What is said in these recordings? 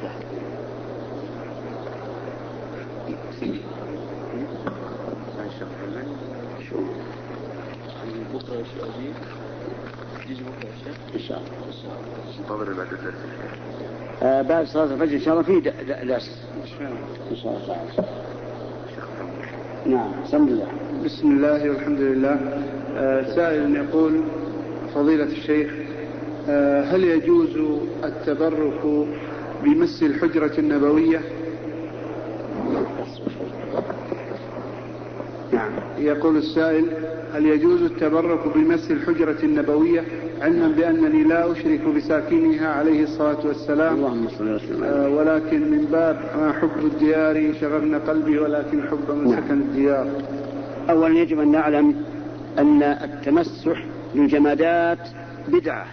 شيخ بكره يا شيخ بعد آه صلاة الفجر إن شاء الله في درس إن شاء الله تعالى نعم بسم الله بسم الله والحمد لله آه، سائل يقول فضيلة الشيخ آه، هل يجوز التبرك بمس الحجرة النبوية. نعم. يقول السائل هل يجوز التبرك بمس الحجرة النبوية؟ علما بأنني لا أشرك بساكنها عليه الصلاة والسلام. اللهم صل وسلم آه، ولكن من باب ما حب الديار شغلنا قلبي ولكن حب من نعم. سكن الديار. أولا يجب أن نعلم أن التمسح بالجمادات بدعة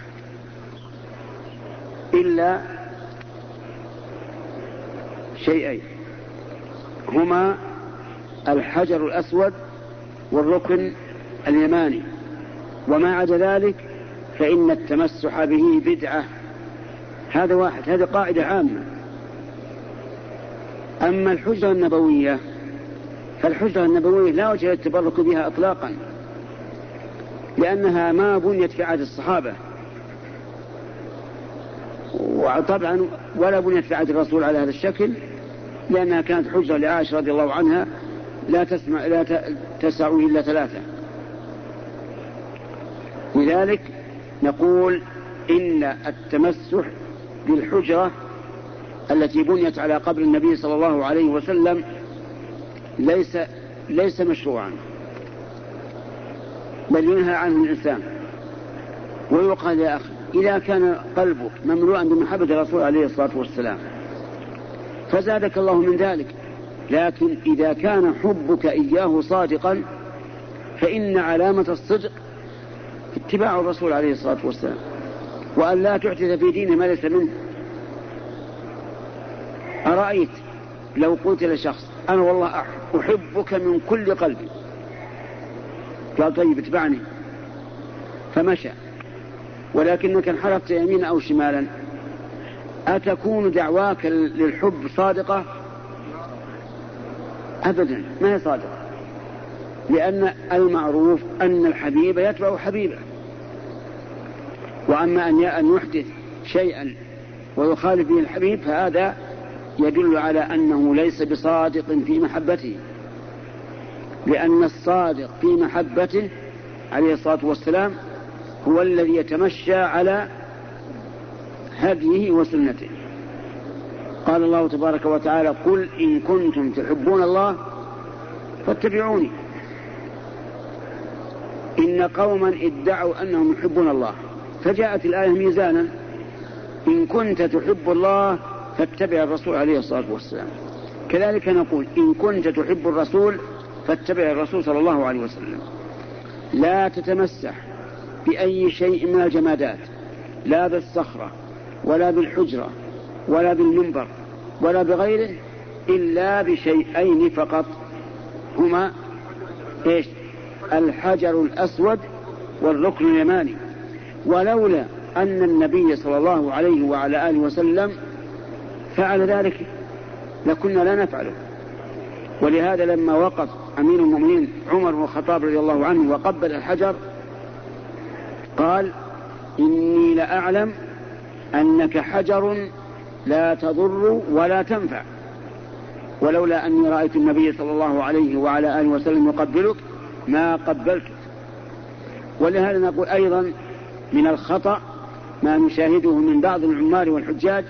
إلا شيئين. هما الحجر الأسود والركن اليماني. وما عدا ذلك فإن التمسح به بدعة. هذا واحد. هذه قاعدة عامة. أما الحجرة النبوية فالحجرة النبوية لا وجه للتبرك بها إطلاقا لأنها ما بنيت في عهد الصحابة. وطبعا ولا بنيت في عهد الرسول على هذا الشكل. لأنها كانت حجرة لعائشة رضي الله عنها لا تسمع لا تسع إلا ثلاثة. لذلك نقول إن التمسح بالحجرة التي بنيت على قبر النبي صلى الله عليه وسلم ليس ليس مشروعا بل ينهى عنه الإنسان ويقال يا أخي إذا كان قلبك مملوءا بمحبة الرسول عليه الصلاة والسلام فزادك الله من ذلك. لكن إذا كان حبك إياه صادقا فإن علامة الصدق اتباع الرسول عليه الصلاة والسلام. وأن لا تحدث في دينه ما ليس منه. أرأيت لو قلت لشخص أنا والله أح- أحبك من كل قلبي قال طيب اتبعني. فمشى. ولكنك انحرفت يمينا أو شمالا. أتكون دعواك للحب صادقة؟ أبدا ما هي صادقة؟ لأن المعروف أن الحبيب يتبع حبيبه. وأما أن أن يحدث شيئا ويخالف به الحبيب فهذا يدل على أنه ليس بصادق في محبته. لأن الصادق في محبته عليه الصلاة والسلام هو الذي يتمشى على هديه وسنته. قال الله تبارك وتعالى قل إن كنتم تحبون الله فاتبعوني. إن قوما ادعوا أنهم يحبون الله. فجاءت الآية ميزانا إن كنت تحب الله فاتبع الرسول عليه الصلاة والسلام. كذلك نقول إن كنت تحب الرسول فاتبع الرسول صلى الله عليه وسلم. لا تتمسح بأي شيء من الجمادات لا بالصخرة ولا بالحجرة ولا بالمنبر ولا بغيره إلا بشيئين فقط. هما إيش؟ الحجر الأسود والركن اليماني. ولولا أن النبي صلى الله عليه وعلى آله وسلم فعل ذلك لكنا لا نفعله. ولهذا لما وقف أمير المؤمنين عمر بن الخطاب رضي الله عنه وقبل الحجر قال إني لأعلم أنك حجر لا تضر ولا تنفع. ولولا أني رأيت النبي صلى الله عليه وعلى آله وسلم يقبلك ما قبلتك ولهذا نقول أيضا من الخطأ ما نشاهده من بعض العمال والحجاج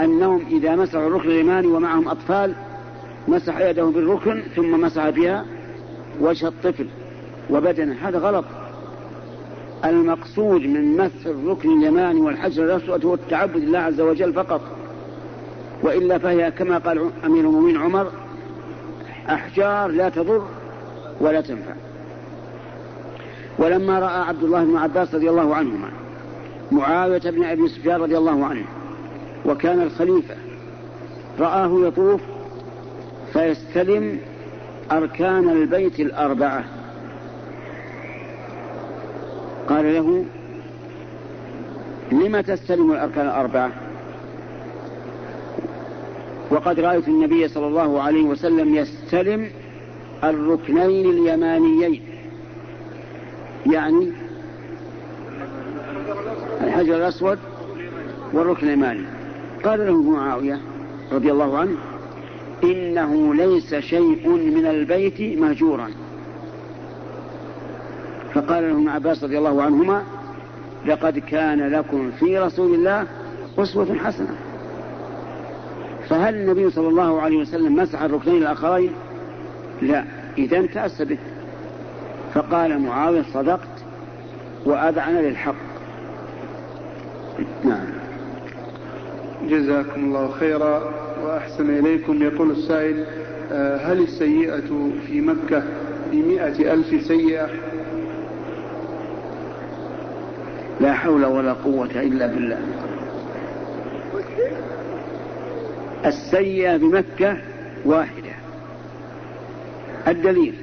أنهم إذا مسحوا الركن اليماني ومعهم أطفال مسح يده بالركن ثم مسح بها وجه الطفل وبدنه. هذا غلط. المقصود من مسح الركن اليماني والحجر الأسود هو التعبد لله عز وجل فقط. وإلا فهي كما قال أمير المؤمنين عمر أحجار لا تضر ولا تنفع. ولما رأى عبد الله بن عباس رضي الله عنهما معاوية بن أبي سفيان رضي الله عنه وكان الخليفة رآه يطوف فيستلم أركان البيت الأربعة. قال له لم تستلم الأركان الأربعة؟ وقد رأيت النبي صلى الله عليه وسلم يستلم الركنين اليمانيين. يعني الحجر الأسود والركن اليماني. قال له معاوية رضي الله عنه إنه ليس شيء من البيت مهجورا. فقال له عباس رضي الله عنهما لقد كان لكم في رسول الله أسوة حسنة. فهل النبي صلى الله عليه وسلم مسح الركنين الآخرين؟ لا إذا تأس به. فقال معاوية صدقت وأذعن للحق. نعم. جزاكم الله خيرا وأحسن إليكم. يقول السائل آه، هل السيئة في مكة بمئة ألف سيئة؟ لا حول ولا قوة إلا بالله. السيئة بمكة واحدة. الدليل.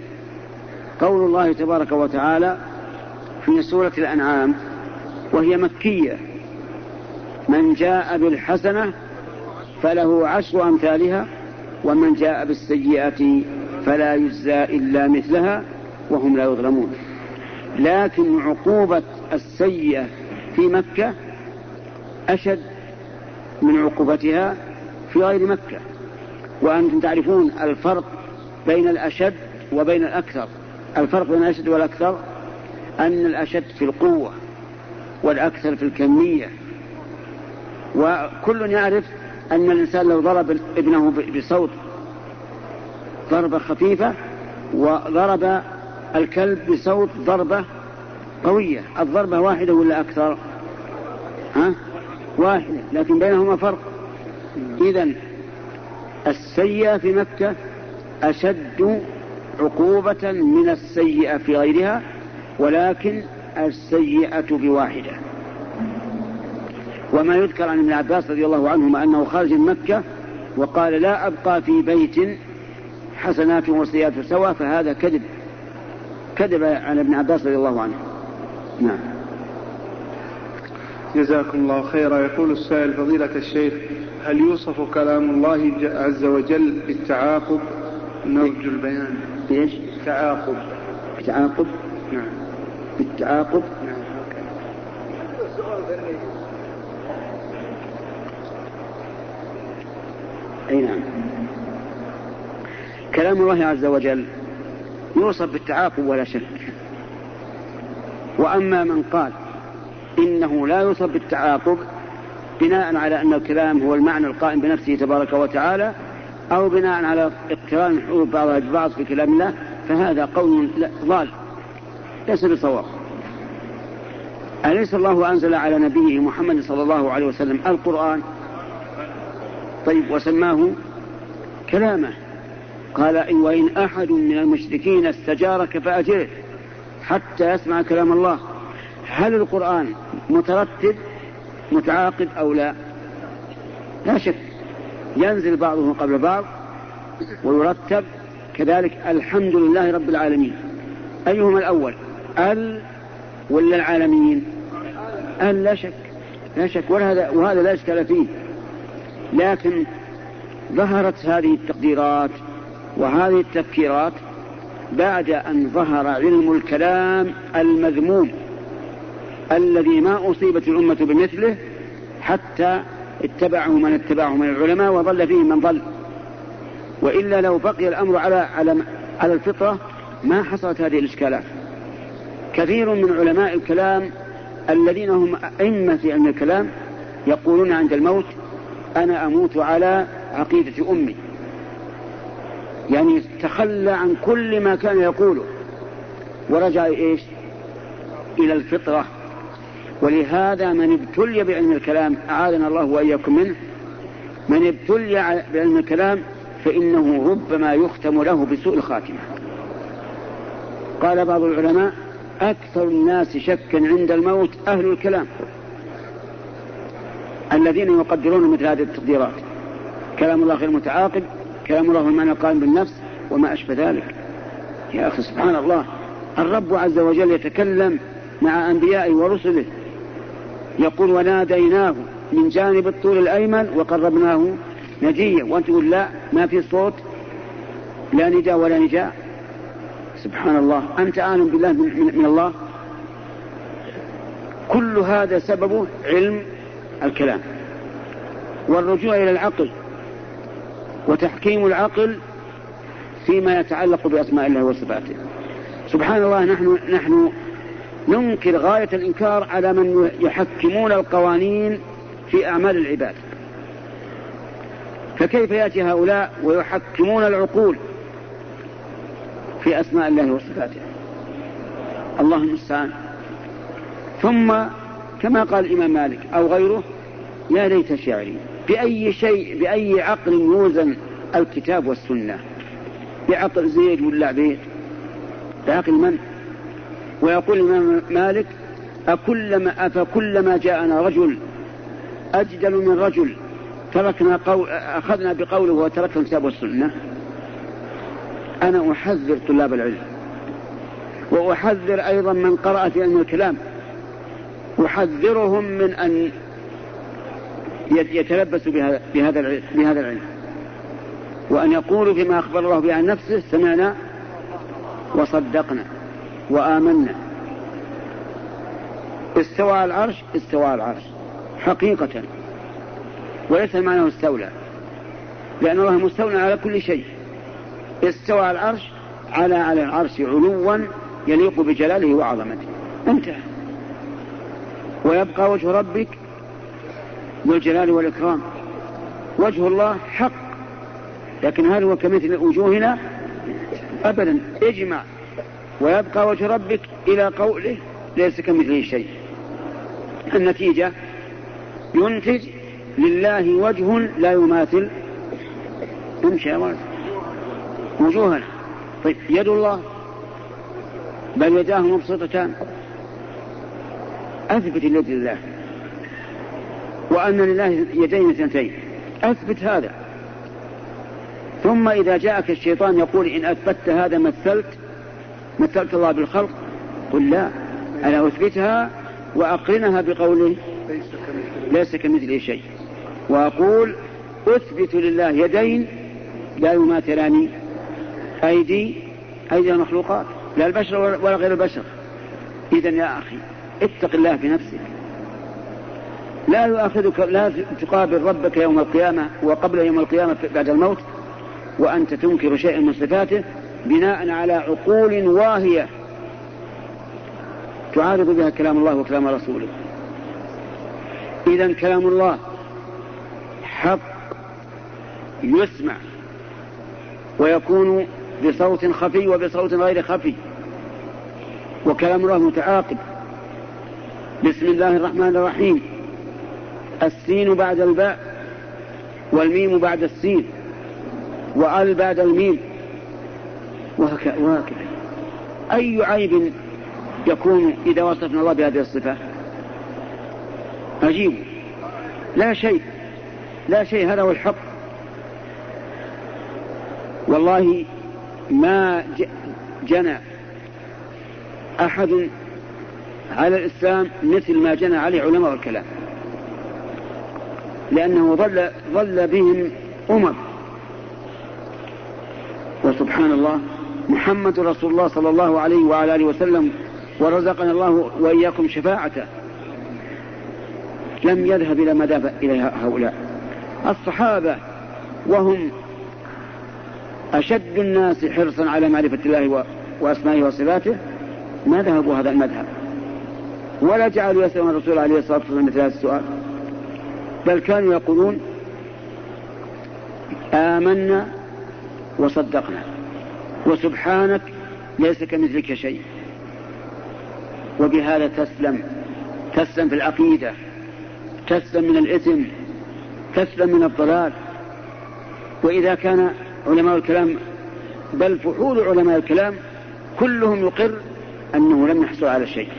قول الله تبارك وتعالى في سورة الأنعام وهي مكية. من جاء بالحسنة فله عشر أمثالها ومن جاء بالسيئة فلا يجزى إلا مثلها وهم لا يظلمون. لكن عقوبة السيئة في مكة أشد من عقوبتها في غير مكة. وأنتم تعرفون الفرق بين الأشد وبين الأكثر. الفرق بين الأشد والأكثر أن الأشد في القوة والأكثر في الكمية. وكل يعرف أن الإنسان لو ضرب ابنه بصوت ضربة خفيفة وضرب الكلب بصوت ضربة قوية. الضربة واحدة ولا أكثر؟ ها؟ واحدة لكن بينهما فرق. إذا السيئة في مكة أشد عقوبة من السيئة في غيرها ولكن السيئة بواحدة وما يذكر عن ابن عباس رضي الله عنهما أنه خرج من مكة وقال لا أبقى في بيت حسنات وسيئات سوا فهذا كذب. كذب عن ابن عباس رضي الله عنه. نعم. جزاكم الله خيرا. يقول السائل فضيلة الشيخ هل يوصف كلام الله عز وجل بالتعاقب؟ نرجو البيان. بإيش؟ تعاقب. تعاقب؟ نعم. بالتعاقب؟ نعم أي نعم. كلام الله عز وجل يوصف بالتعاقب ولا شك. وأما من قال إنه لا يوصف بالتعاقب بناء على أن الكلام هو المعنى القائم بنفسه تبارك وتعالى أو بناء على اقتران الحروف بعضها ببعض في كلام الله فهذا قول ضال ليس بصواب. أليس الله أنزل على نبيه محمد صلى الله عليه وسلم القرآن؟ طيب وسماه كلامه. قال إن وإن أحد من المشركين استجارك فأجره. حتى يسمع كلام الله. هل القرآن مترتب متعاقب أو لا؟ لا شك. ينزل بعضه قبل بعض ويرتب. كذلك الحمد لله رب العالمين. أيهما الأول؟ ال ولا العالمين؟ ال لا شك. لا شك. وهذا وهذا لا إشكال فيه. لكن ظهرت هذه التقديرات وهذه التفكيرات بعد أن ظهر علم الكلام المذموم الذي ما أصيبت الأمة بمثله حتى اتبعه من اتبعه من العلماء وضل فيه من ضل وإلا لو بقي الأمر على على على الفطرة ما حصلت هذه الإشكالات. كثير من علماء الكلام الذين هم أئمة في علم الكلام يقولون عند الموت أنا أموت على عقيدة أمي. يعني تخلى عن كل ما كان يقوله. ورجع إيش؟ إلى الفطرة. ولهذا من ابتلي بعلم الكلام أعاذنا الله وإياكم منه. من ابتلي بعلم الكلام فإنه ربما يختم له بسوء الخاتمة. قال بعض العلماء أكثر الناس شكا عند الموت أهل الكلام الذين يقدرون مثل هذه التقديرات. كلام الله غير متعاقب كلام الله المعنى القائم بالنفس وما أشبه ذلك. يا أخي سبحان الله الرب عز وجل يتكلم مع أنبيائه ورسله. يقول وناديناه من جانب الطول الأيمن وقربناه نجية وأنت تقول لا ما في صوت. لا نداء ولا نجاء سبحان الله. أنت آمن بالله من الله؟ كل هذا سببه علم الكلام. والرجوع إلى العقل. وتحكيم العقل فيما يتعلق بأسماء الله وصفاته. سبحان الله نحن نحن ننكر غاية الإنكار على من يحكمون القوانين في أعمال العباد. فكيف يأتي هؤلاء ويحكمون العقول في أسماء الله وصفاته؟ الله المستعان. ثم كما قال الإمام مالك أو غيره يا ليت شعري. بأي شيء بأي عقل يوزن الكتاب والسنة. بعقل زيد ولا عبيد؟ بعقل من؟ ويقول الإمام مالك أكلما أفكلما جاءنا رجل أجدل من رجل تركنا قول أخذنا بقوله وتركنا الكتاب والسنة. أنا أحذر طلاب العلم وأحذر أيضا من قرأ في علم الكلام. أحذرهم من أن يتلبسوا بهذا بهذا بهذا العلم. وأن يقولوا فيما أخبر الله به عن نفسه سمعنا وصدقنا وآمنا. استوى على العرش استوى على العرش حقيقة. وليس معناه استولى لأن الله مستولى على كل شيء. استوى على العرش على على العرش علوا يليق بجلاله وعظمته. انتهى. ويبقى وجه ربك ذو الجلال والإكرام. وجه الله حق. لكن هل هو كمثل وجوهنا؟ أبدا. اجمع. ويبقى وجه ربك إلى قوله ليس كمثله شيء. النتيجة ينتج لله وجه لا يماثل. امشي يا وجوهنا. طيب يد الله. بل يداه مبسوطتان أثبت اليد لله. وأن لله يدين اثنتين أثبت هذا. ثم إذا جاءك الشيطان يقول إن أثبتت هذا مثلت مثلت الله بالخلق قل لا. أنا أثبتها وأقرنها بقوله ليس كمثله شيء. وأقول أثبت لله يدين لا يماثلان أيدي أيدي المخلوقات لا البشر ولا غير البشر. إذا يا أخي اتق الله بنفسك. لا يؤاخذك لا تقابل ربك يوم القيامة وقبل يوم القيامة بعد الموت وأنت تنكر شيئا من صفاته بناء على عقول واهية. تعارض بها كلام الله وكلام رسوله. إذا كلام الله حق يسمع ويكون بصوت خفي وبصوت غير خفي. وكلام الله متعاقب. بسم الله الرحمن الرحيم. السين بعد الباء والميم بعد السين وال بعد الميم. وهكذا أي عيب يكون إذا وصفنا الله بهذه الصفة؟ عجيب. لا شيء. لا شيء. هذا هو الحق. والله ما جنى أحد على الإسلام مثل ما جنى عليه علماء الكلام. لأنه ظل ظل بهم أمم. وسبحان الله محمد رسول الله صلى الله عليه وعلى آله وسلم ورزقنا الله وإياكم شفاعته. لم يذهب إلى ما ذهب هؤلاء. الصحابة وهم أشد الناس حرصا على معرفة الله وأسمائه وصفاته. ما ذهبوا هذا المذهب. ولا جعلوا يسألون الرسول عليه الصلاة والسلام مثل هذا السؤال. بل كانوا يقولون آمنا وصدقنا. وسبحانك ليس كمثلك شيء. وبهذا تسلم. تسلم في العقيدة. تسلم من الإثم. تسلم من الضلال. وإذا كان علماء الكلام بل فحول علماء الكلام كلهم يقر أنه لم يحصل على شيء.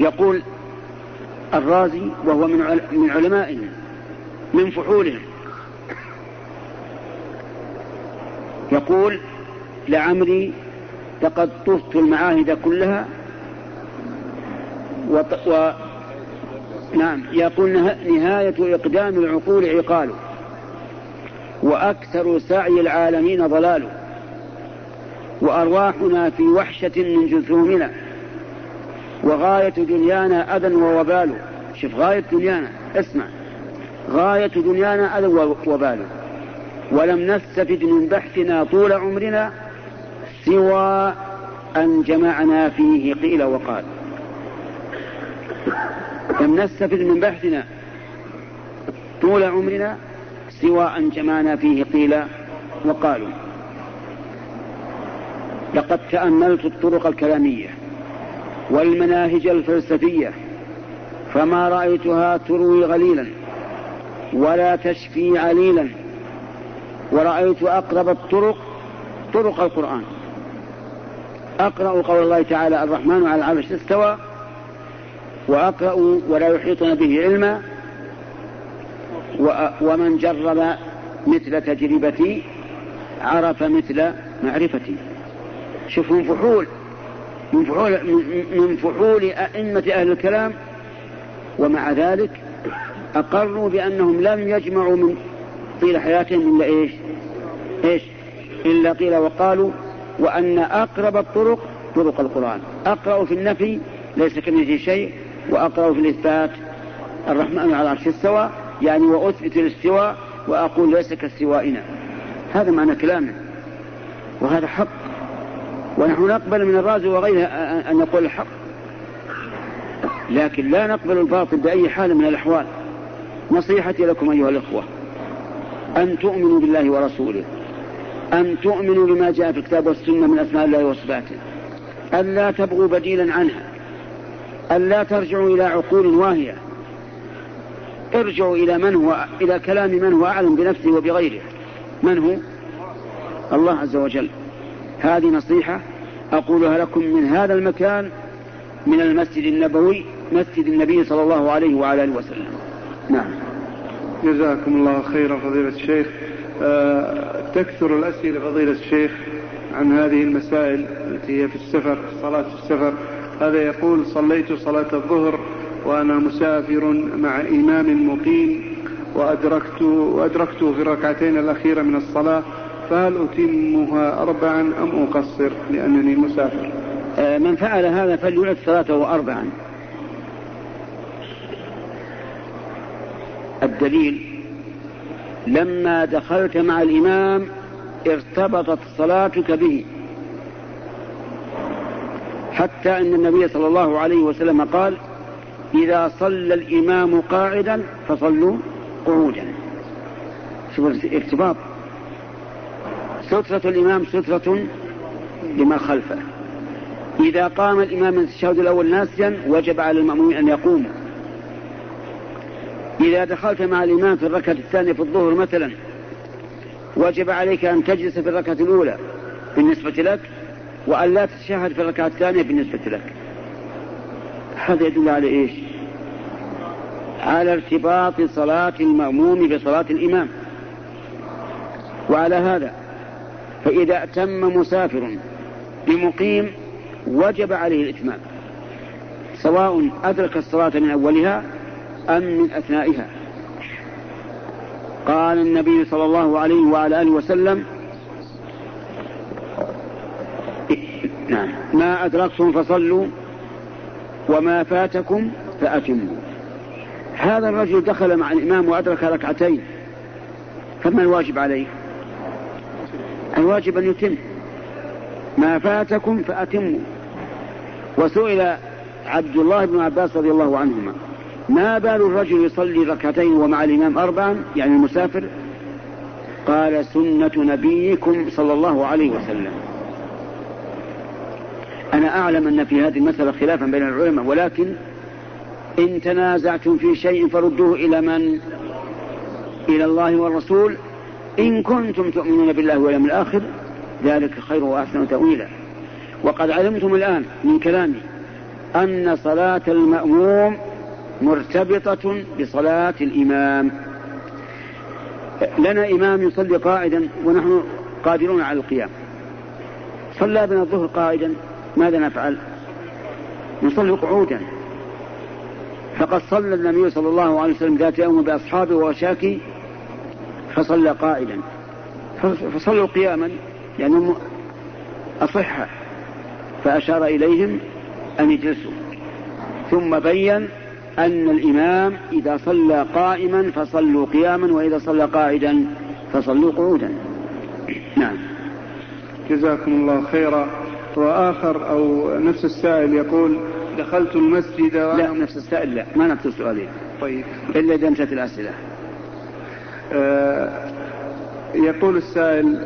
يقول الرازي وهو من من علمائهم من فحولهم. يقول لعمري لقد طفت المعاهد كلها و... نعم يقول نهاية إقدام العقول عقال وأكثر سعي العالمين ضلال وأرواحنا في وحشة من جثومنا وغاية دنيانا أذى ووبال. شوف غاية دنيانا اسمع. غاية دنيانا أذى ووبال. ولم نستفد من بحثنا طول عمرنا سوى أن جمعنا فيه قيل وقال. لم نستفد من بحثنا طول عمرنا سوى أن جمعنا فيه قيل وقالوا لقد تأملت الطرق الكلامية. والمناهج الفلسفية فما رأيتها تروي غليلا ولا تشفي عليلا ورأيت أقرب الطرق طرق القرآن. أقرأ قول الله تعالى الرحمن على العرش استوى وأقرأ ولا يحيطون به علما ومن جرب مثل تجربتي عرف مثل معرفتي. شوف من فحول من فحول من فحول أئمة أهل الكلام ومع ذلك أقروا بأنهم لم يجمعوا من طيل حياتهم إلا إيش؟ إيش؟ إلا قيل وقالوا وأن أقرب الطرق طرق القرآن. أقرأ في النفي ليس كمثله شيء وأقرأ في الإثبات الرحمن على العرش استوى يعني وأثبت الاستواء وأقول ليس كاستوائنا. هذا معنى كلامه وهذا حق. ونحن نقبل من الرازي وغيره أن نقول الحق. لكن لا نقبل الباطل بأي حال من الأحوال. نصيحتي لكم أيها الإخوة أن تؤمنوا بالله ورسوله. أن تؤمنوا بما جاء في الكتاب والسنة من أسماء الله وصفاته. أن لا تبغوا بديلا عنها. أن لا ترجعوا إلى عقول واهية. ارجعوا إلى من هو إلى كلام من هو أعلم بنفسه وبغيره. من هو؟ الله عز وجل. هذه نصيحة أقولها لكم من هذا المكان من المسجد النبوي مسجد النبي صلى الله عليه وعلى آله وسلم. نعم. جزاكم الله خيرا فضيلة الشيخ. أه تكثر الأسئلة فضيلة الشيخ عن هذه المسائل التي هي في السفر صلاة في السفر. هذا يقول صليت صلاة الظهر وأنا مسافر مع إمام مقيم وأدركت وأدركته في الركعتين الأخيرة من الصلاة فهل أتمها أربعا أم أقصر لأنني مسافر؟ آه، من فعل هذا فليعد صلاته أربعا. الدليل لما دخلت مع الإمام ارتبطت صلاتك به. حتى أن النبي صلى الله عليه وسلم قال إذا صلى الإمام قاعدا فصلوا قعودا. شوف الارتباط. سترة الإمام سترة لما خلفه. إذا قام الإمام من التشهد الأول ناسيا وجب على المأمومين أن يقوموا. إذا دخلت مع الإمام في الركعة الثانية في الظهر مثلا وجب عليك أن تجلس في الركعة الأولى بالنسبة لك وأن لا تتشهد في الركعة الثانية بالنسبة لك. هذا يدل على إيش؟ على ارتباط صلاة المأموم بصلاة الإمام. وعلى هذا فإذا أتم مسافر بمقيم وجب عليه الإتمام سواء أدرك الصلاة من أولها أم من أثنائها. قال النبي صلى الله عليه وعلى آله وسلم نعم ما أدركتم فصلوا وما فاتكم فأتموا. هذا الرجل دخل مع الإمام وأدرك ركعتين فما الواجب عليه؟ الواجب أن يتم. ما فاتكم فأتموا. وسئل عبد الله بن عباس رضي الله عنهما ما بال الرجل يصلي ركعتين ومع الإمام أربعا؟ يعني المسافر. قال سنة نبيكم صلى الله عليه وسلم. أنا أعلم أن في هذه المسألة خلافا بين العلماء ولكن إن تنازعتم في شيء فردوه إلى من؟ إلى الله والرسول؟ إن كنتم تؤمنون بالله واليوم الآخر ذلك خير وأحسن تأويلا. وقد علمتم الآن من كلامي أن صلاة المأموم مرتبطة بصلاة الإمام. لنا إمام يصلي قاعدا ونحن قادرون على القيام. صلى بنا الظهر قاعدا ماذا نفعل؟ نصلي قعودا. فقد صلى النبي صلى الله عليه وسلم ذات يوم بأصحابه وشاكي فصلى قائدا فصلوا قياما لأنهم أصحة فأشار إليهم أن يجلسوا. ثم بين أن الإمام إذا صلى قائما فصلوا قياما وإذا صلى قاعدا فصلوا قعودا. نعم. جزاكم الله خيرا. وآخر أو نفس السائل يقول دخلت المسجد لا نفس السائل لا ما نفس السؤالين طيب. إلا إذا انتهت الأسئلة. يقول السائل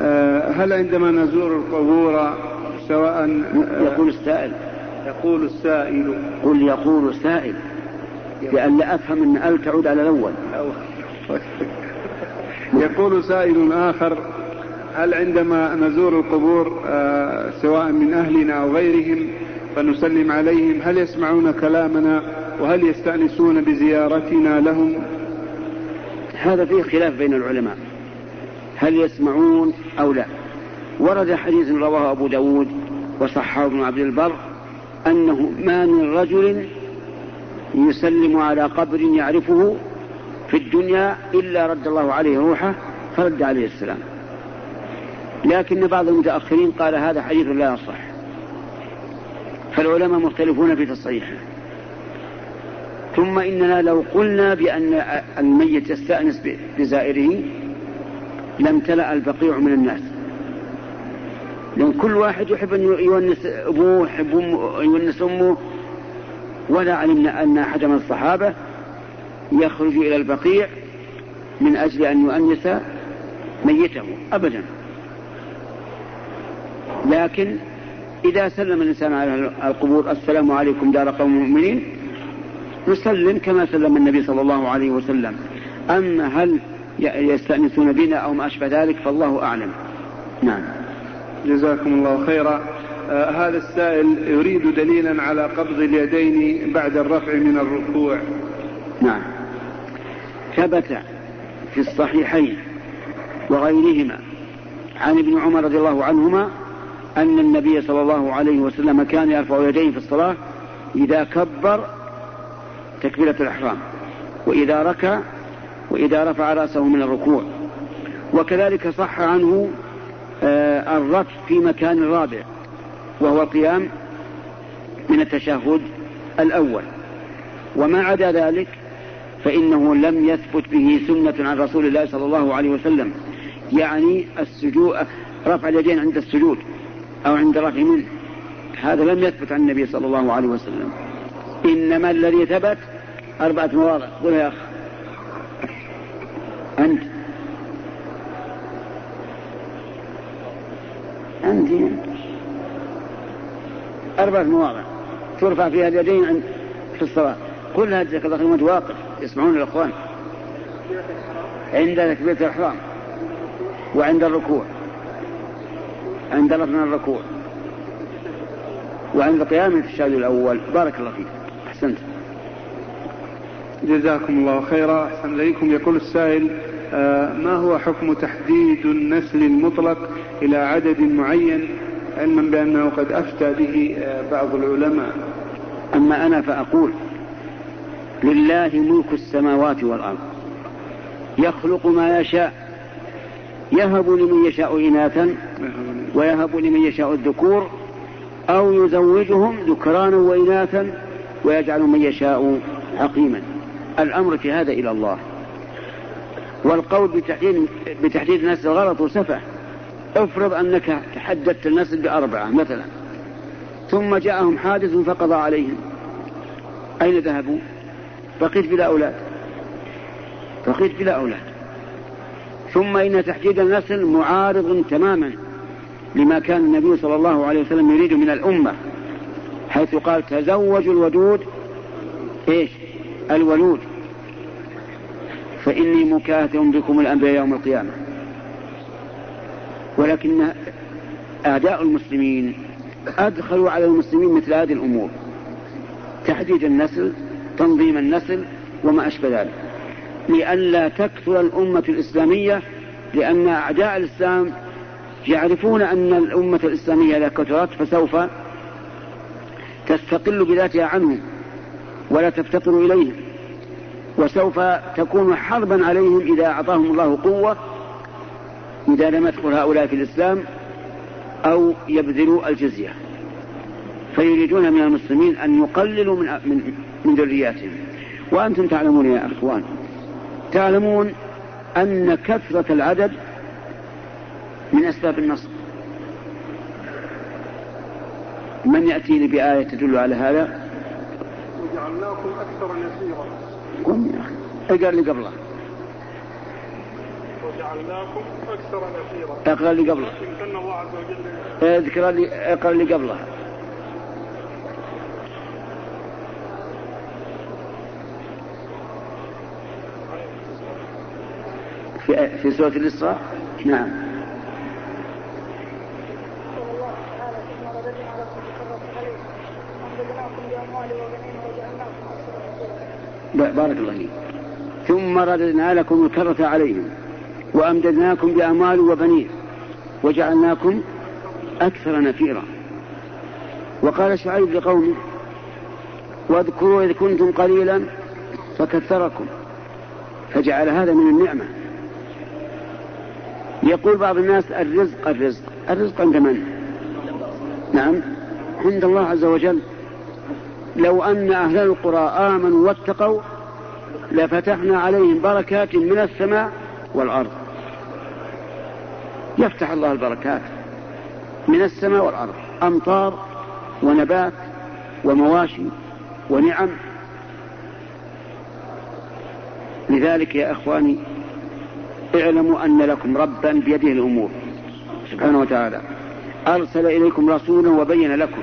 آه هل عندما نزور القبور سواء آه يقول السائل. يقول السائل. قل يقول السائل. لئلا أفهم أن أل تعود على الأول. يقول سائل آخر هل عندما نزور القبور آه سواء من أهلنا أو غيرهم فنسلم عليهم هل يسمعون كلامنا وهل يستأنسون بزيارتنا لهم؟ هذا فيه خلاف بين العلماء. هل يسمعون أو لا؟ ورد حديث رواه أبو داود وصححه ابن عبد البر أنه ما من رجل يسلم على قبر يعرفه في الدنيا إلا رد الله عليه روحه فرد عليه السلام. لكن بعض المتأخرين قال هذا حديث لا يصح. فالعلماء مختلفون في تصحيحه. ثم إننا لو قلنا بأن الميت يستأنس بزائره لم تلأ البقيع من الناس. لأن كل واحد يحب أن يونس أبوه يحب يونس أمه. ولا علمنا أن أحد من الصحابة يخرج إلى البقيع من أجل أن يؤنس ميته أبدا. لكن إذا سلم الإنسان على القبور السلام عليكم دار قوم مؤمنين نسلم كما سلم النبي صلى الله عليه وسلم. أما هل يستأنسون بنا أو ما أشبه ذلك فالله أعلم. نعم. جزاكم الله خيرا. آه هذا السائل يريد دليلا على قبض اليدين بعد الرفع من الركوع. نعم. ثبت في الصحيحين وغيرهما عن ابن عمر رضي الله عنهما أن النبي صلى الله عليه وسلم كان يرفع يديه في الصلاة إذا كبر تكبيرة الإحرام. وإذا ركع وإذا رفع رأسه من الركوع. وكذلك صح عنه آه الرفع في مكان رابع وهو القيام من التشهد الأول. وما عدا ذلك فإنه لم يثبت به سنة عن رسول الله صلى الله عليه وسلم. يعني السجود رفع اليدين عند السجود أو عند رفع منه. هذا لم يثبت عن النبي صلى الله عليه وسلم. إنما الذي ثبت أربعة مواضع. قل يا أخ. أنت. أنت. أربعة مواضع. ترفع فيها اليدين عند في الصلاة. كلها جزاك الله خير واقف يسمعون الإخوان. عند تكبيرة الإحرام. وعند الركوع. عند رفع الركوع. وعند قيام التشهد الأول. بارك الله فيك. أحسنت. جزاكم الله خيرا. أحسن إليكم. يقول السائل آه ما هو حكم تحديد النسل المطلق إلى عدد معين؟ علما بأنه قد أفتى به آه بعض العلماء. أما أنا فأقول لله ملك السماوات والأرض. يخلق ما يشاء. يهب لمن يشاء إناثا. ويهب لمن يشاء الذكور. أو يزوجهم ذكرانا وإناثا. ويجعل من يشاء عقيما الأمر في هذا إلى الله. والقول بتحديد بتحديد النسل غلط وسفه افرض أنك تحددت النسل بأربعة مثلا. ثم جاءهم حادث فقضى عليهم. أين ذهبوا؟ بقيت بلا أولاد. بقيت بلا أولاد. ثم إن تحديد النسل معارض تماما لما كان النبي صلى الله عليه وسلم يريد من الأمة. حيث قال تزوجوا الودود إيش؟ الولود. فإني مكاثر بكم الأنبياء يوم القيامة. ولكن أعداء المسلمين أدخلوا على المسلمين مثل هذه الأمور. تحديد النسل تنظيم النسل وما أشبه ذلك. لئلا تكثر الأمة الإسلامية لأن أعداء الإسلام يعرفون أن الأمة الإسلامية إذا كثرت فسوف تستقل بذاتها عنهم ولا تفتقروا إليهم وسوف تكون حربا عليهم إذا أعطاهم الله قوة إذا لم يدخل هؤلاء في الإسلام أو يبذلوا الجزية. فيريدون من المسلمين أن يقللوا من من, من ذرياتهم. وأنتم تعلمون يا أخوان تعلمون أن كثرة العدد من أسباب النصر من يأتي لي بآية تدل على هذا؟ وجعلناكم أكثر نفيرا قم يا أخي. اقرأ لي قبله؟ وجعلناكم أكثر نفيرا اقرأ لي قبله؟ إن الله عز وجل اذكر لي اقرأ لي قبلها في في سورة الإسراء؟ نعم قال الله تعالى ثم رددنا لكم بكرة عليه وأمددناكم بأموال وبنين وجعلناكم أكثر نفيرا ب- بارك الله فيك. ثم رددنا لكم الكرة عليهم وأمددناكم بأموال وبنين وجعلناكم أكثر نفيرا. وقال شعيب لقومه واذكروا إذ كنتم قليلا فكثركم فجعل هذا من النعمة. يقول بعض الناس الرزق الرزق الرزق عند من؟ نعم عند الله عز وجل. لو أن أهل القرى آمنوا واتقوا لفتحنا عليهم بركات من السماء والأرض. يفتح الله البركات من السماء والأرض. أمطار ونبات ومواشي ونعم. لذلك يا أخواني اعلموا أن لكم ربا بيده الأمور. سبحانه وتعالى. أرسل إليكم رسولا وبين لكم.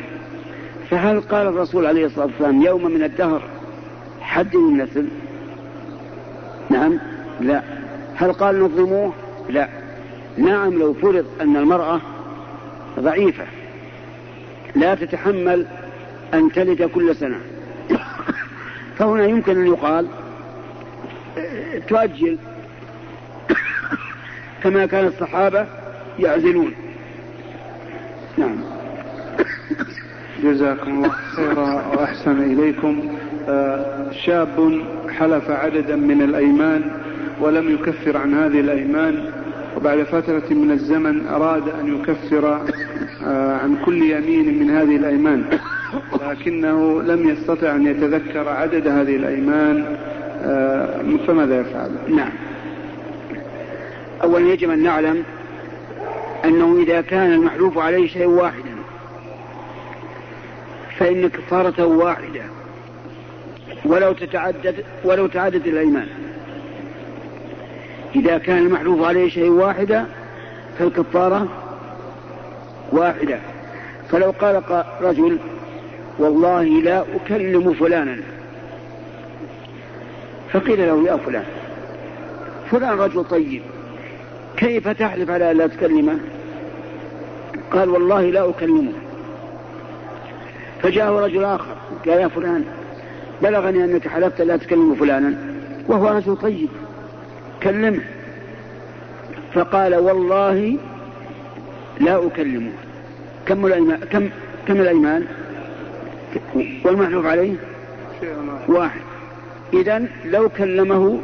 فهل قال الرسول عليه الصلاة والسلام يوم من الدهر حد النسل؟ نعم لا. هل قال نظلموه لا. نعم لو فرض أن المرأة ضعيفة لا تتحمل أن تلد كل سنة. فهنا يمكن أن يقال تؤجل كما كان الصحابة يعزلون. نعم. جزاكم الله خيرا وأحسن إليكم. آه، شاب حلف عددا من الأيمان ولم يكفر عن هذه الأيمان وبعد فترة من الزمن أراد أن يكفر آه، عن كل يمين من هذه الأيمان لكنه لم يستطع أن يتذكر عدد هذه الأيمان. آه، فماذا يفعل؟ نعم. أولا يجب أن نعلم أنه إذا كان المحلوف عليه شيء واحدا فإن كفارته واحدة ولو تتعدد ولو تعدد الأيمان. إذا كان المحلوف عليه شيء واحدة فالكفارة واحدة. فلو قال قا- رجل والله لا أكلم فلانا. فقيل له يا فلان فلان رجل طيب كيف تحلف على لا تكلمه؟ قال والله لا أكلمه. فجاءه رجل آخر قال يا فلان بلغني أنك حلفت لا تكلم فلانا وهو رجل طيب كلمه فقال والله لا أكلمه. كم الأيمان كم كم الأيمان؟ والمحلوف عليه؟ واحد. إذا لو كلمه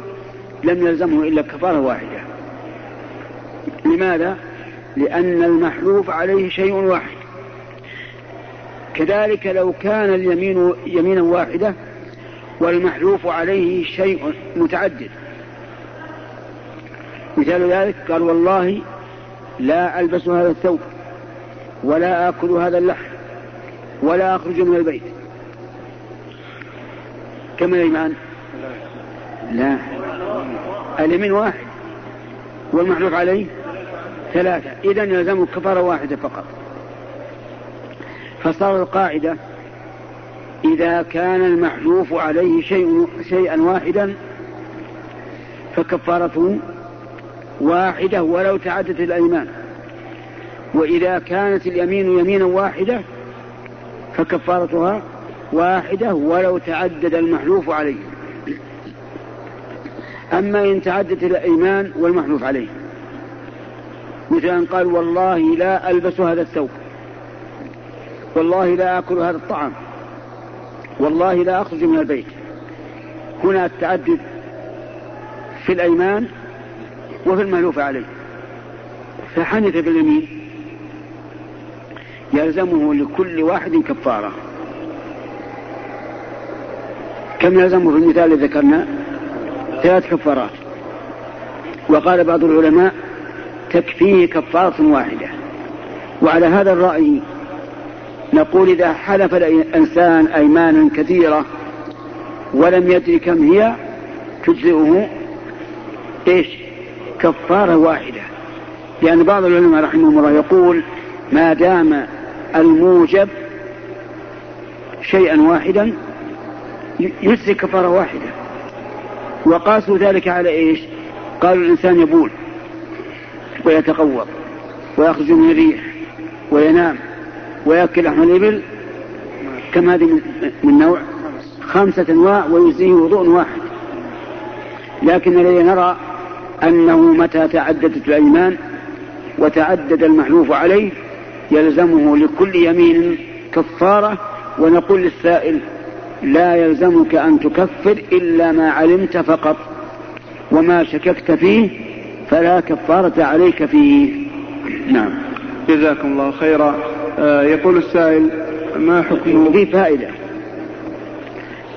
لم يلزمه إلا كفارة واحدة. لماذا؟ لأن المحلوف عليه شيء واحد. كذلك لو كان اليمين يمينا واحدة والمحلوف عليه شيء متعدد. مثال ذلك قال والله لا ألبس هذا الثوب ولا آكل هذا اللحم ولا أخرج من البيت. كم الإيمان؟ لا. اليمين واحد والمحلوف عليه ثلاثة. إذا يلزمه كفارة واحدة فقط. فصار القاعدة إذا كان المحلوف عليه شيء شيئا واحدا فكفارته واحدة ولو تعدت الأيمان. وإذا كانت اليمين يمينا واحدة فكفارتها واحدة ولو تعدد المحلوف عليه. أما إن تعدت الأيمان والمحلوف عليه. مثل أن قال والله لا ألبس هذا الثوب. والله لا آكل هذا الطعام. والله لا أخرج من البيت. هنا التعدد في الأيمان وفي المألوف عليه. فحنث باليمين يلزمه لكل واحد كفارة. كم يلزمه في المثال الذي ذكرنا؟ ثلاث كفارات. وقال بعض العلماء تكفيه كفارة واحدة. وعلى هذا الرأي نقول إذا حلف الإنسان أيمانا كثيرة ولم يدري كم هي تجزئه إيش؟ كفارة واحدة لأن بعض العلماء رحمهم الله يقول ما دام الموجب شيئا واحدا يجزي كفارة واحدة وقاسوا ذلك على إيش؟ قالوا الإنسان يبول ويتقوض ويخرج من الريح وينام ويأكل لحم الإبل كم هذه من, نوع؟ خمسة أنواع ويجزيه وضوء واحد. لكن الذي نرى أنه متى تعددت الأيمان وتعدد المحلوف عليه يلزمه لكل يمين كفارة ونقول للسائل لا يلزمك أن تكفر إلا ما علمت فقط وما شككت فيه فلا كفارة عليك فيه. نعم. جزاكم الله خيرا. يقول السائل ما حكم في فائدة.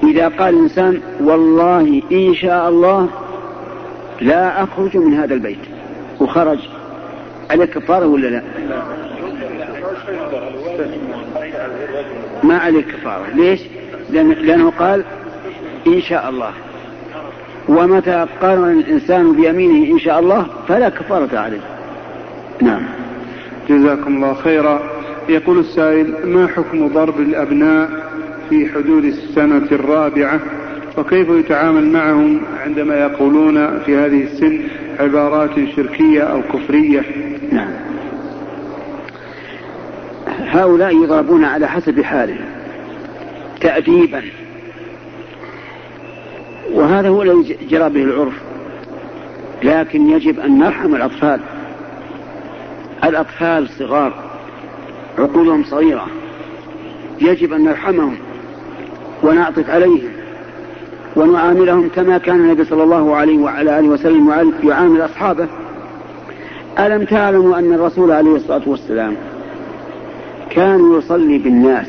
إذا قال الإنسان والله إن شاء الله لا أخرج من هذا البيت. وخرج. عليه كفارة ولا لا؟ ما عليه كفارة. ليش؟ لأن لأنه قال إن شاء الله. ومتى قارن الإنسان بيمينه إن شاء الله فلا كفارة عليه. نعم. جزاكم الله خيرا. يقول السائل ما حكم ضرب الأبناء في حدود السنة الرابعة؟ وكيف يتعامل معهم عندما يقولون في هذه السن عبارات شركية أو كفرية؟ نعم. هؤلاء يضربون على حسب حالهم تأديبا. وهذا هو الذي جرى به العرف. لكن يجب أن نرحم الأطفال. الأطفال صغار. عقولهم صغيرة. يجب أن نرحمهم ونعطف عليهم ونعاملهم كما كان النبي صلى الله عليه وعلى آله وسلم يعامل أصحابه. ألم تعلموا أن الرسول عليه الصلاة والسلام كان يصلي بالناس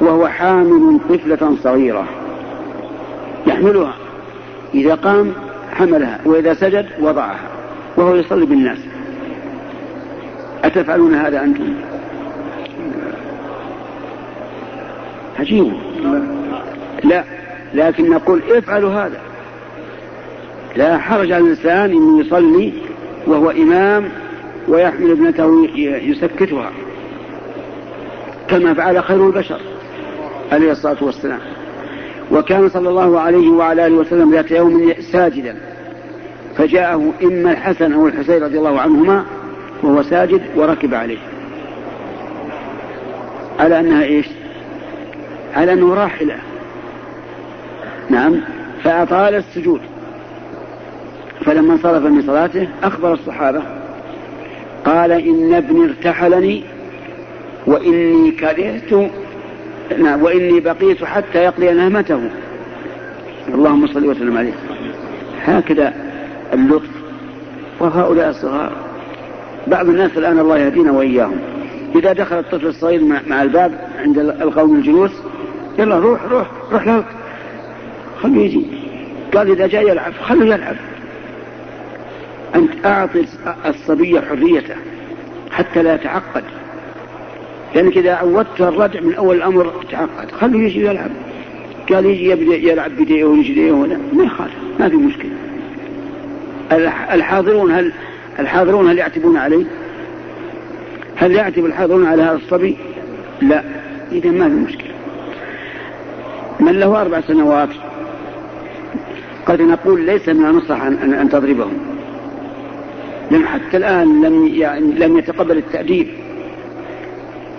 وهو حامل طفلة صغيرة يحملها. إذا قام حملها وإذا سجد وضعها وهو يصلي بالناس. أتفعلون هذا أنتم؟ عجيب. لا لكن نقول افعلوا هذا. لا حرج على الإنسان أن يصلي وهو إمام ويحمل ابنته يسكتها كما فعل خير البشر عليه الصلاة والسلام. وكان صلى الله عليه وعلى آله وسلم ذات يوم ساجدا فجاءه إما الحسن أو الحسين رضي الله عنهما وهو ساجد وركب عليه. على أنها إيش؟ على أنه راحلة نعم. فأطال السجود. فلما انصرف من صلاته أخبر الصحابة. قال إن ابني ارتحلني وإني كرهت نعم وإني بقيت حتى يقضي نهمته. اللهم صل وسلم عليه. هكذا اللطف. وهؤلاء الصغار. بعض الناس الآن الله يهدينا وإياهم. إذا دخل الطفل الصغير مع الباب عند القوم الجلوس يلا روح روح روح له خليه يجي. قال إذا جاء يلعب خليه يلعب. أنت أعطي الصبي حريته حتى لا يتعقد لأنك إذا عودت الردع من أول الأمر تعقد. خليه يجي يلعب قال يجي يبدأ يلعب بديه ورجليه ولا ما يخالف ما في مشكلة. الحاضرون هل الحاضرون هل يعتبون عليه؟ هل يعتب الحاضرون على هذا الصبي؟ لا. إذا ما في مشكلة. من له أربع سنوات. قد نقول ليس من المصلح أن, أن تضربهم. لأن حتى الآن لم يعني لم يتقبل التأديب.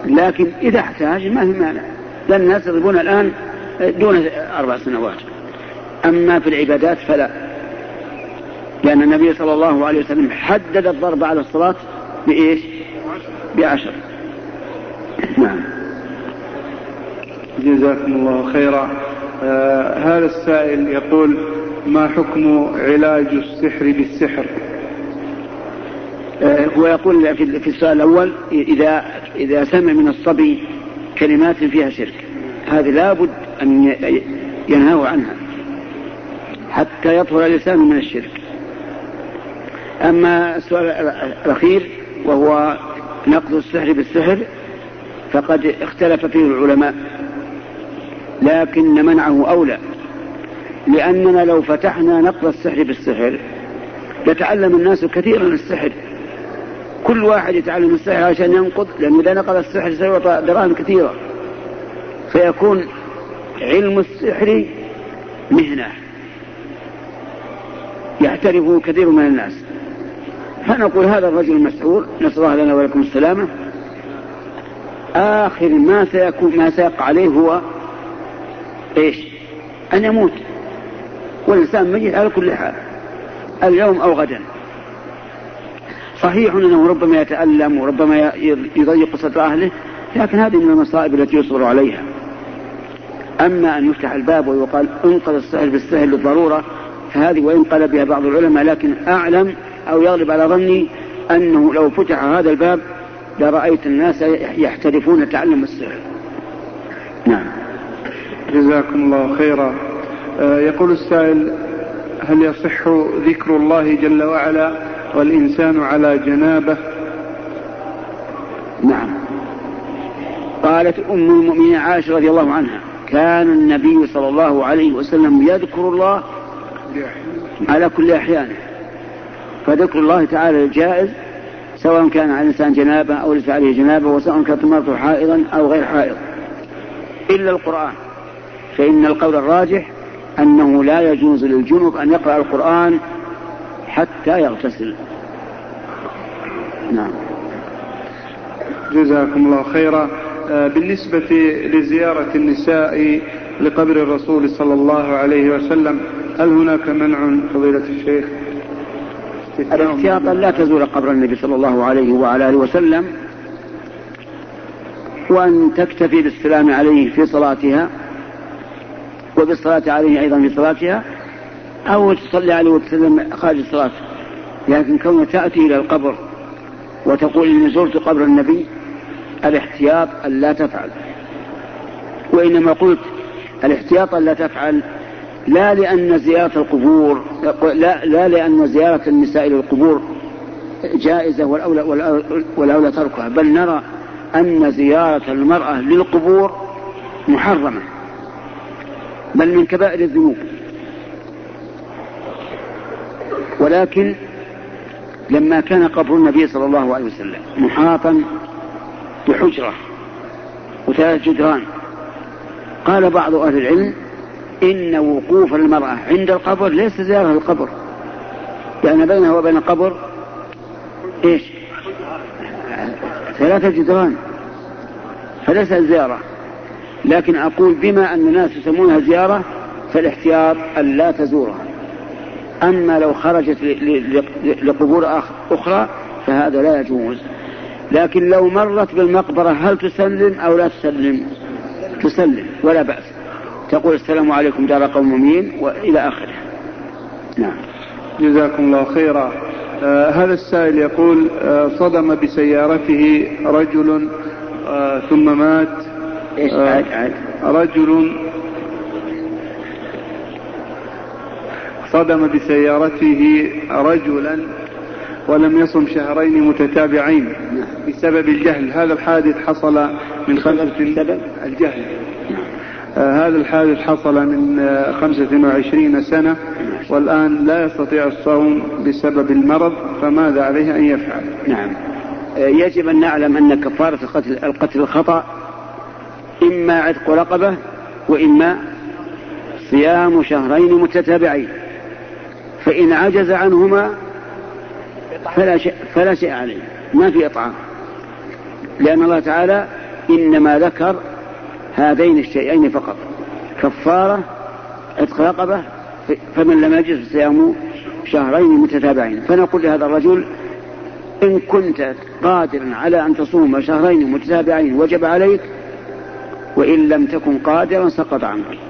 لكن إذا احتاج ما في مانع. لأن الناس يضربون الآن دون أربع سنوات. أما في العبادات فلا. لأن النبي صلى الله عليه وسلم حدد الضرب على الصلاة بإيش؟ بعشر. نعم. جزاكم الله خيرا. آه هذا السائل يقول ما حكم علاج السحر بالسحر؟ آه هو يقول في السؤال الأول إذا إذا سمع من الصبي كلمات فيها شرك هذه لابد أن ينهوا عنها حتى يطهر الإنسان من الشرك. أما السؤال الأخير وهو نقض السحر بالسحر فقد اختلف فيه العلماء لكن منعه أولى لأننا لو فتحنا نقض السحر بالسحر يتعلم الناس كثيرا السحر. كل واحد يتعلم السحر عشان ينقض لأنه إذا نقض السحر سيعطى دراهم كثيرة. فيكون علم السحر مهنة يعترفه كثير من الناس. فنقول هذا الرجل المسحور نسأل الله لنا ولكم السلامة. آخر ما سيكون ما سيقع عليه هو إيش؟ أن يموت. والإنسان ميت على كل حال. اليوم أو غدا. صحيح أنه ربما يتألم وربما يضيق صدر أهله لكن هذه من المصائب التي يصبر عليها. أما أن يفتح الباب ويقال انقذ السهل بالسهل للضرورة فهذه وإن قال بها بعض العلماء لكن أعلم أو يغلب على ظني أنه لو فتح هذا الباب لرأيت الناس يحترفون تعلم السحر نعم. جزاكم الله خيرا. آه، يقول السائل هل يصح ذكر الله جل وعلا والإنسان على جنابه؟ نعم. قالت أم المؤمنين عائشة رضي الله عنها كان النبي صلى الله عليه وسلم يذكر الله على كل أحيانه. فذكر الله تعالى الجائز سواء كان على الإنسان جنابة أو ليس عليه جنابة وسواء كانت المرأة حائضا أو غير حائض. إلا القرآن. فإن القول الراجح أنه لا يجوز للجنوب أن يقرأ القرآن حتى يغتسل. نعم. جزاكم الله خيرا. آه، بالنسبة لزيارة النساء لقبر الرسول صلى الله عليه وسلم هل هناك منع فضيلة الشيخ؟ الاحتياط لا تزور قبر النبي صلى الله عليه وعلى آله وسلم وأن تكتفي بالسلام عليه في صلاتها وبالصلاة عليه أيضا في صلاتها أو تصلي عليه وتسلم خارج الصلاة. لكن كونها تأتي إلى القبر وتقول إني زرت قبر النبي الاحتياط ألا تفعل. وإنما قلت الاحتياط ألا تفعل لا لأن زيارة القبور لا, لا لأن زيارة النساء إلى القبور جائزة والأولى, والأولى تركها بل نرى أن زيارة المرأة للقبور محرمة بل من كبائر الذنوب. ولكن لما كان قبر النبي صلى الله عليه وسلم محاطا بحجرة وثلاث جدران قال بعض أهل العلم إن وقوف المرأة عند القبر ليس زيارة القبر. لأن بينها وبين القبر إيش؟ ثلاثة جدران. فليس زيارة. لكن أقول بما أن الناس يسمونها زيارة فالاحتياط أن لا تزورها. أما لو خرجت لقبور أخرى فهذا لا يجوز. لكن لو مرت بالمقبرة هل تسلم أو لا تسلم؟ تسلم ولا بأس. تقول السلام عليكم دار قوم مؤمنين وإلى آخره. نعم. جزاكم الله خيرا. آه هذا السائل يقول آه صدم بسيارته رجل آه ثم مات. إيش آه عاد عاد. رجل صدم بسيارته رجلا ولم يصم شهرين متتابعين بسبب الجهل. هذا الحادث حصل من خمسة بسبب الجهل. هذا الحادث حصل من آه خمسة وعشرين سنة والآن لا يستطيع الصوم بسبب المرض فماذا عليه أن يفعل؟ نعم. آه يجب أن نعلم أن كفارة القتل, القتل الخطأ إما عتق رقبة وإما صيام شهرين متتابعين فإن عجز عنهما فلا شيء, فلا شيء عليه ما في إطعام. لأن الله تعالى إنما ذكر هذين الشيئين فقط. كفارة عتق رقبة فمن لم يجد صيام شهرين متتابعين. فنقول لهذا الرجل إن كنت قادرا على أن تصوم شهرين متتابعين وجب عليك وإن لم تكن قادرا سقط عنك